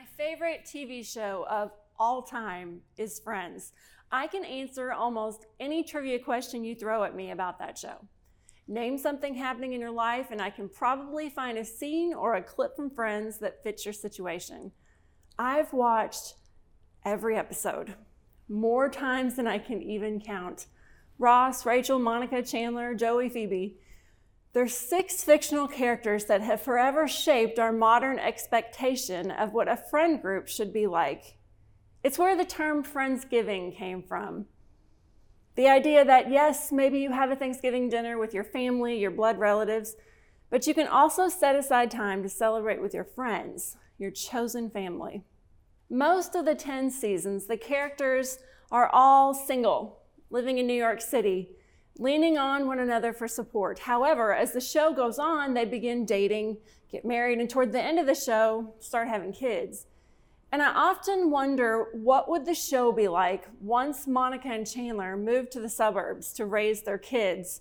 My favorite TV show of all time is Friends. I can answer almost any trivia question you throw at me about that show. Name something happening in your life, and I can probably find a scene or a clip from Friends that fits your situation. I've watched every episode more times than I can even count. Ross, Rachel, Monica, Chandler, Joey, Phoebe. They're six fictional characters that have forever shaped our modern expectation of what a friend group should be like. It's where the term Friendsgiving came from. The idea that, yes, maybe you have a Thanksgiving dinner with your family, your blood relatives, but you can also set aside time to celebrate with your friends, your chosen family. Most of the 10 seasons, the characters are all single, living in New York City leaning on one another for support. However, as the show goes on, they begin dating, get married, and toward the end of the show, start having kids. And I often wonder what would the show be like once Monica and Chandler moved to the suburbs to raise their kids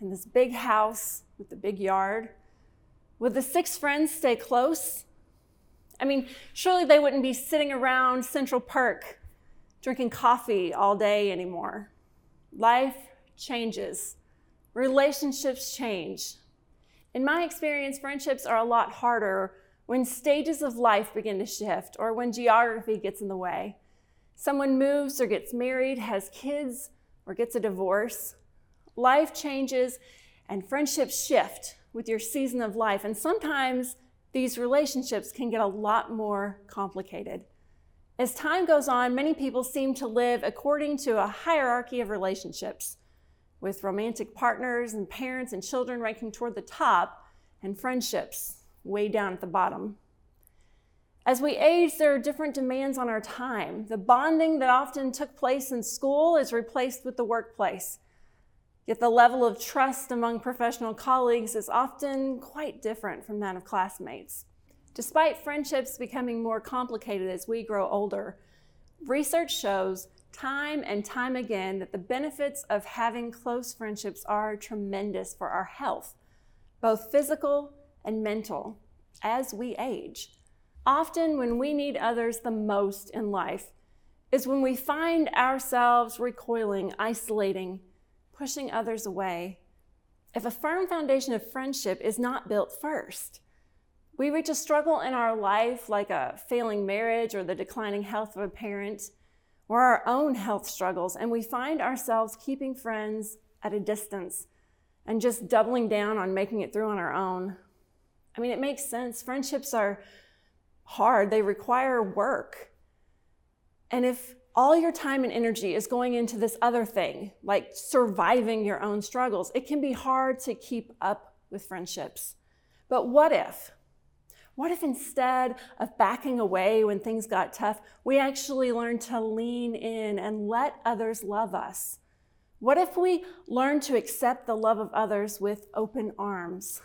in this big house with the big yard? Would the six friends stay close? I mean, surely they wouldn't be sitting around Central Park drinking coffee all day anymore. Life changes, relationships change. In my experience, friendships are a lot harder when stages of life begin to shift or when geography gets in the way. Someone moves or gets married, has kids, or gets a divorce. Life changes and friendships shift with your season of life. And sometimes these relationships can get a lot more complicated. As time goes on, many people seem to live according to a hierarchy of relationships with romantic partners and parents and children ranking toward the top, and friendships way down at the bottom. As we age, there are different demands on our time. The bonding that often took place in school is replaced with the workplace. Yet the level of trust among professional colleagues is often quite different from that of classmates. Despite friendships becoming more complicated as we grow older, research shows time and time again that the benefits of having close friendships are tremendous for our health, both physical and mental, as we age. Often, when we need others the most in life, is when we find ourselves recoiling, isolating, pushing others away. If a firm foundation of friendship is not built first, we reach a struggle in our life like a failing marriage or the declining health of a parent or our own health struggles, and we find ourselves keeping friends at a distance and just doubling down on making it through on our own. I mean, it makes sense. Friendships are hard, they require work. And if all your time and energy is going into this other thing, like surviving your own struggles, it can be hard to keep up with friendships. But what if? What if instead of backing away when things got tough, we actually learned to lean in and let others love us? What if we learn to accept the love of others with open arms?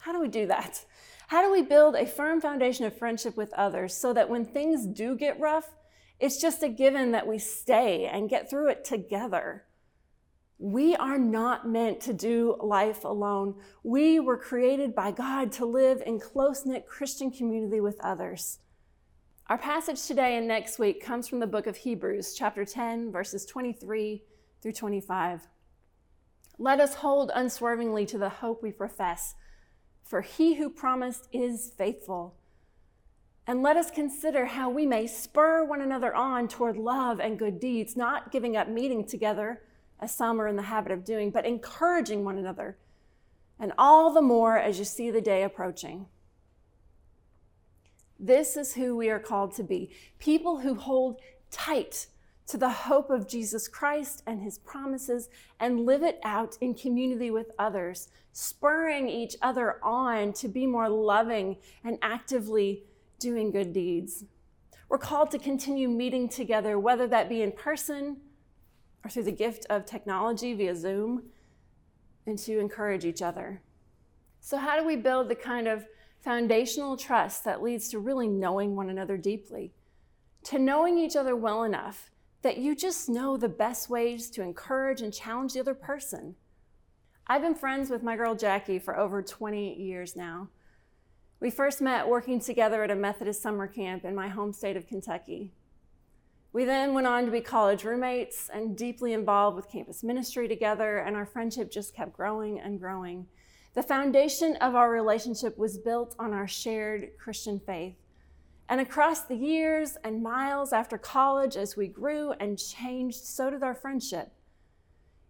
How do we do that? How do we build a firm foundation of friendship with others so that when things do get rough, it's just a given that we stay and get through it together? We are not meant to do life alone. We were created by God to live in close knit Christian community with others. Our passage today and next week comes from the book of Hebrews, chapter 10, verses 23 through 25. Let us hold unswervingly to the hope we profess, for he who promised is faithful. And let us consider how we may spur one another on toward love and good deeds, not giving up meeting together as some are in the habit of doing, but encouraging one another, and all the more as you see the day approaching. This is who we are called to be people who hold tight to the hope of Jesus Christ and his promises and live it out in community with others, spurring each other on to be more loving and actively doing good deeds. We're called to continue meeting together, whether that be in person or through the gift of technology via Zoom, and to encourage each other. So, how do we build the kind of foundational trust that leads to really knowing one another deeply? To knowing each other well enough that you just know the best ways to encourage and challenge the other person. I've been friends with my girl Jackie for over 20 years now. We first met working together at a Methodist summer camp in my home state of Kentucky. We then went on to be college roommates and deeply involved with campus ministry together, and our friendship just kept growing and growing. The foundation of our relationship was built on our shared Christian faith. And across the years and miles after college, as we grew and changed, so did our friendship.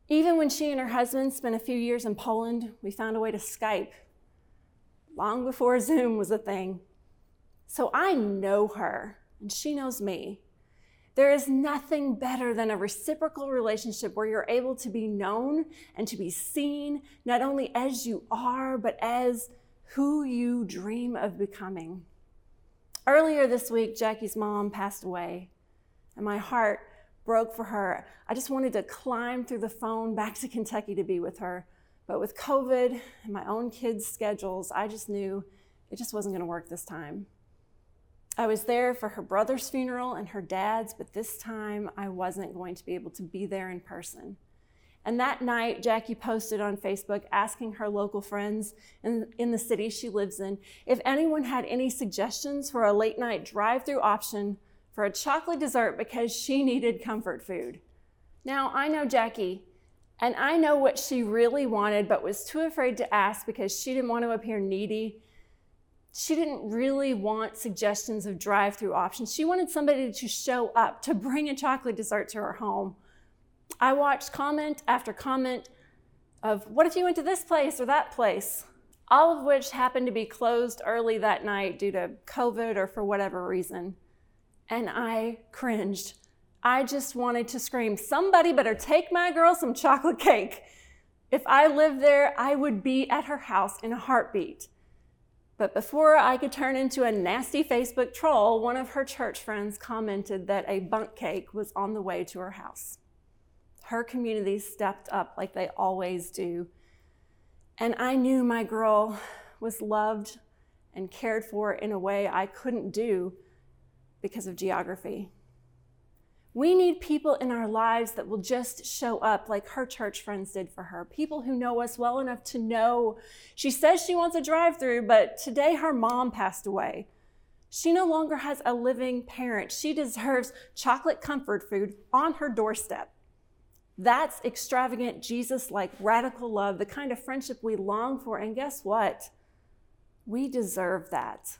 Even when she and her husband spent a few years in Poland, we found a way to Skype long before Zoom was a thing. So I know her, and she knows me. There is nothing better than a reciprocal relationship where you're able to be known and to be seen, not only as you are, but as who you dream of becoming. Earlier this week, Jackie's mom passed away, and my heart broke for her. I just wanted to climb through the phone back to Kentucky to be with her. But with COVID and my own kids' schedules, I just knew it just wasn't going to work this time. I was there for her brother's funeral and her dad's, but this time I wasn't going to be able to be there in person. And that night, Jackie posted on Facebook asking her local friends in, in the city she lives in if anyone had any suggestions for a late night drive through option for a chocolate dessert because she needed comfort food. Now, I know Jackie, and I know what she really wanted, but was too afraid to ask because she didn't want to appear needy she didn't really want suggestions of drive through options. She wanted somebody to show up, to bring a chocolate dessert to her home. I watched comment after comment of what if you went to this place or that place, all of which happened to be closed early that night due to COVID or for whatever reason. And I cringed. I just wanted to scream, somebody better take my girl some chocolate cake. If I lived there, I would be at her house in a heartbeat. But before I could turn into a nasty Facebook troll, one of her church friends commented that a Bundt cake was on the way to her house. Her community stepped up like they always do. And I knew my girl was loved and cared for in a way I couldn't do because of geography. We need people in our lives that will just show up like her church friends did for her. People who know us well enough to know she says she wants a drive through, but today her mom passed away. She no longer has a living parent. She deserves chocolate comfort food on her doorstep. That's extravagant, Jesus like radical love, the kind of friendship we long for. And guess what? We deserve that.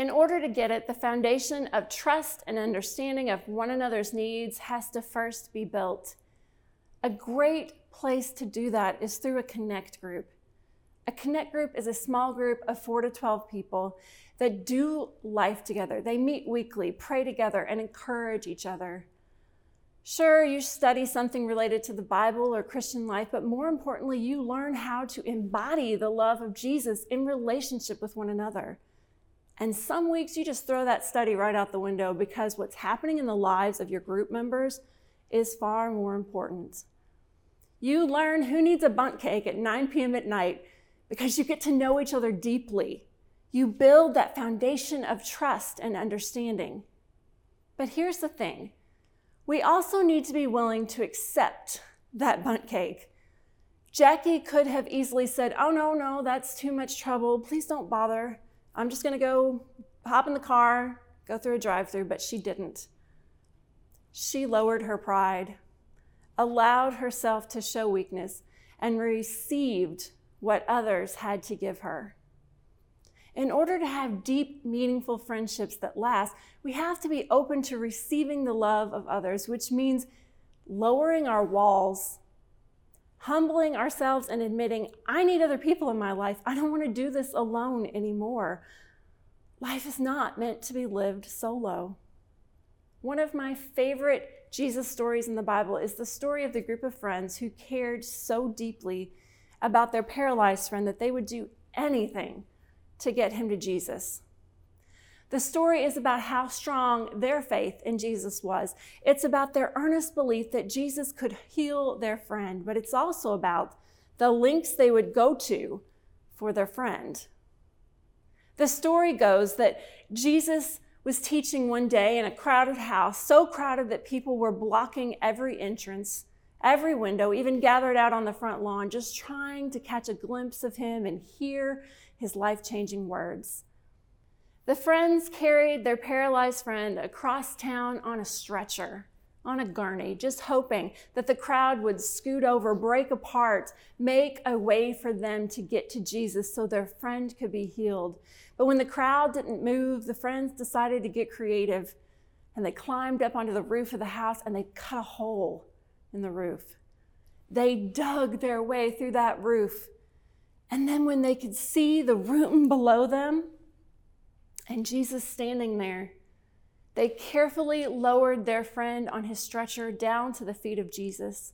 In order to get it, the foundation of trust and understanding of one another's needs has to first be built. A great place to do that is through a connect group. A connect group is a small group of four to 12 people that do life together. They meet weekly, pray together, and encourage each other. Sure, you study something related to the Bible or Christian life, but more importantly, you learn how to embody the love of Jesus in relationship with one another. And some weeks you just throw that study right out the window because what's happening in the lives of your group members is far more important. You learn who needs a Bundt cake at 9 p.m. at night because you get to know each other deeply. You build that foundation of trust and understanding. But here's the thing we also need to be willing to accept that Bundt cake. Jackie could have easily said, Oh, no, no, that's too much trouble. Please don't bother. I'm just going to go hop in the car, go through a drive through, but she didn't. She lowered her pride, allowed herself to show weakness, and received what others had to give her. In order to have deep, meaningful friendships that last, we have to be open to receiving the love of others, which means lowering our walls humbling ourselves and admitting, I need other people in my life. I don't want to do this alone anymore. Life is not meant to be lived solo. One of my favorite Jesus stories in the Bible is the story of the group of friends who cared so deeply about their paralyzed friend that they would do anything to get him to Jesus. The story is about how strong their faith in Jesus was. It's about their earnest belief that Jesus could heal their friend, but it's also about the lengths they would go to for their friend. The story goes that Jesus was teaching one day in a crowded house, so crowded that people were blocking every entrance, every window, even gathered out on the front lawn, just trying to catch a glimpse of him and hear his life changing words. The friends carried their paralyzed friend across town on a stretcher, on a gurney, just hoping that the crowd would scoot over, break apart, make a way for them to get to Jesus so their friend could be healed. But when the crowd didn't move, the friends decided to get creative and they climbed up onto the roof of the house and they cut a hole in the roof. They dug their way through that roof. And then when they could see the room below them and Jesus standing there, they carefully lowered their friend on his stretcher down to the feet of Jesus.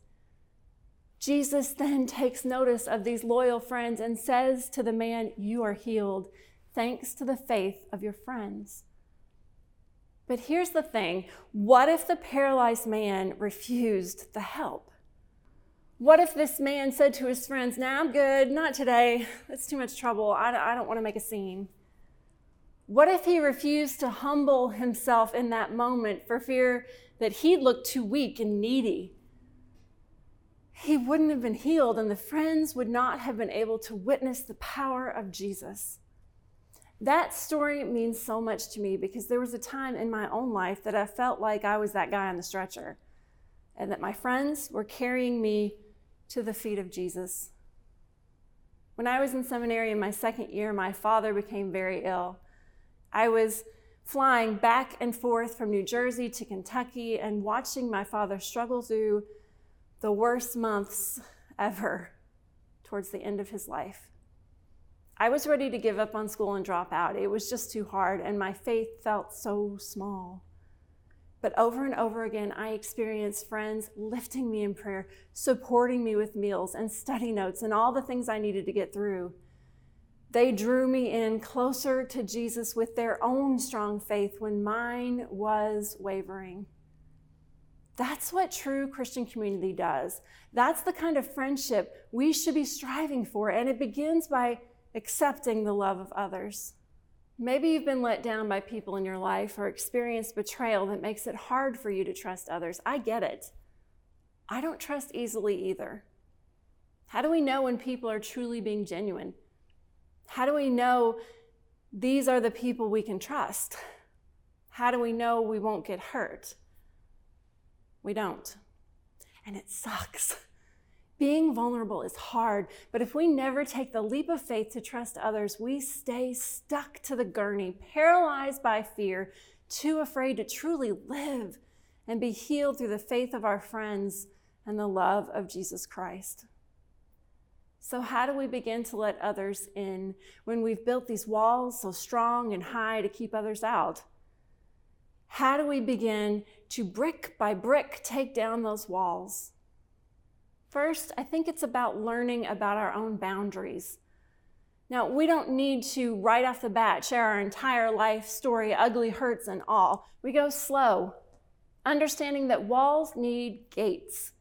Jesus then takes notice of these loyal friends and says to the man, You are healed, thanks to the faith of your friends. But here's the thing what if the paralyzed man refused the help? What if this man said to his friends, Nah, I'm good, not today. That's too much trouble. I, I don't want to make a scene. What if he refused to humble himself in that moment for fear that he'd look too weak and needy? He wouldn't have been healed, and the friends would not have been able to witness the power of Jesus. That story means so much to me because there was a time in my own life that I felt like I was that guy on the stretcher and that my friends were carrying me to the feet of Jesus. When I was in seminary in my second year, my father became very ill. I was flying back and forth from New Jersey to Kentucky and watching my father struggle through the worst months ever towards the end of his life. I was ready to give up on school and drop out. It was just too hard, and my faith felt so small. But over and over again, I experienced friends lifting me in prayer, supporting me with meals and study notes and all the things I needed to get through. They drew me in closer to Jesus with their own strong faith when mine was wavering. That's what true Christian community does. That's the kind of friendship we should be striving for. And it begins by accepting the love of others. Maybe you've been let down by people in your life or experienced betrayal that makes it hard for you to trust others. I get it. I don't trust easily either. How do we know when people are truly being genuine? How do we know these are the people we can trust? How do we know we won't get hurt? We don't. And it sucks. Being vulnerable is hard, but if we never take the leap of faith to trust others, we stay stuck to the gurney, paralyzed by fear, too afraid to truly live and be healed through the faith of our friends and the love of Jesus Christ. So, how do we begin to let others in when we've built these walls so strong and high to keep others out? How do we begin to brick by brick take down those walls? First, I think it's about learning about our own boundaries. Now, we don't need to right off the bat share our entire life story, ugly hurts and all. We go slow, understanding that walls need gates.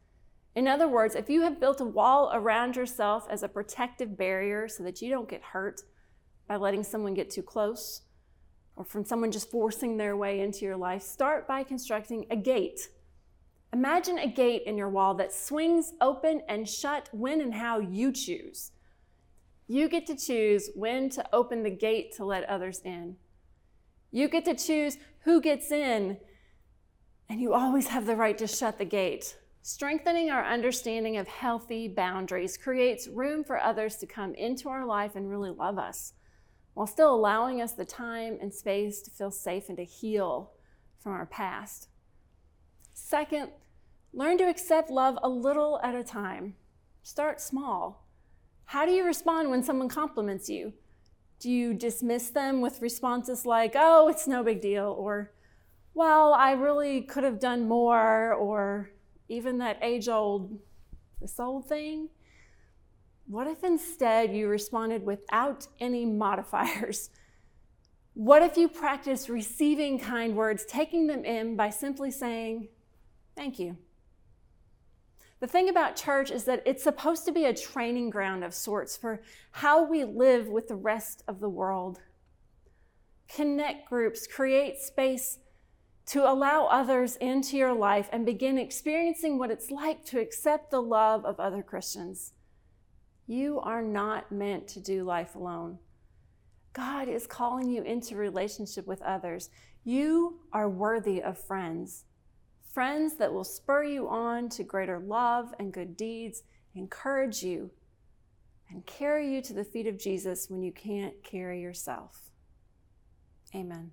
In other words, if you have built a wall around yourself as a protective barrier so that you don't get hurt by letting someone get too close or from someone just forcing their way into your life, start by constructing a gate Imagine a gate in your wall that swings open and shut when and how you choose. You get to choose when to open the gate to let others in. You get to choose who gets in, and you always have the right to shut the gate. Strengthening our understanding of healthy boundaries creates room for others to come into our life and really love us, while still allowing us the time and space to feel safe and to heal from our past. Second, Learn to accept love a little at a time. Start small. How do you respond when someone compliments you? Do you dismiss them with responses like, oh, it's no big deal, or, well, I really could have done more, or even that age old, this old thing? What if instead you responded without any modifiers? What if you practice receiving kind words, taking them in by simply saying, thank you? The thing about church is that it's supposed to be a training ground of sorts for how we live with the rest of the world. Connect groups, create space to allow others into your life and begin experiencing what it's like to accept the love of other Christians. You are not meant to do life alone. God is calling you into relationship with others. You are worthy of friends. Friends that will spur you on to greater love and good deeds, encourage you, and carry you to the feet of Jesus when you can't carry yourself. Amen.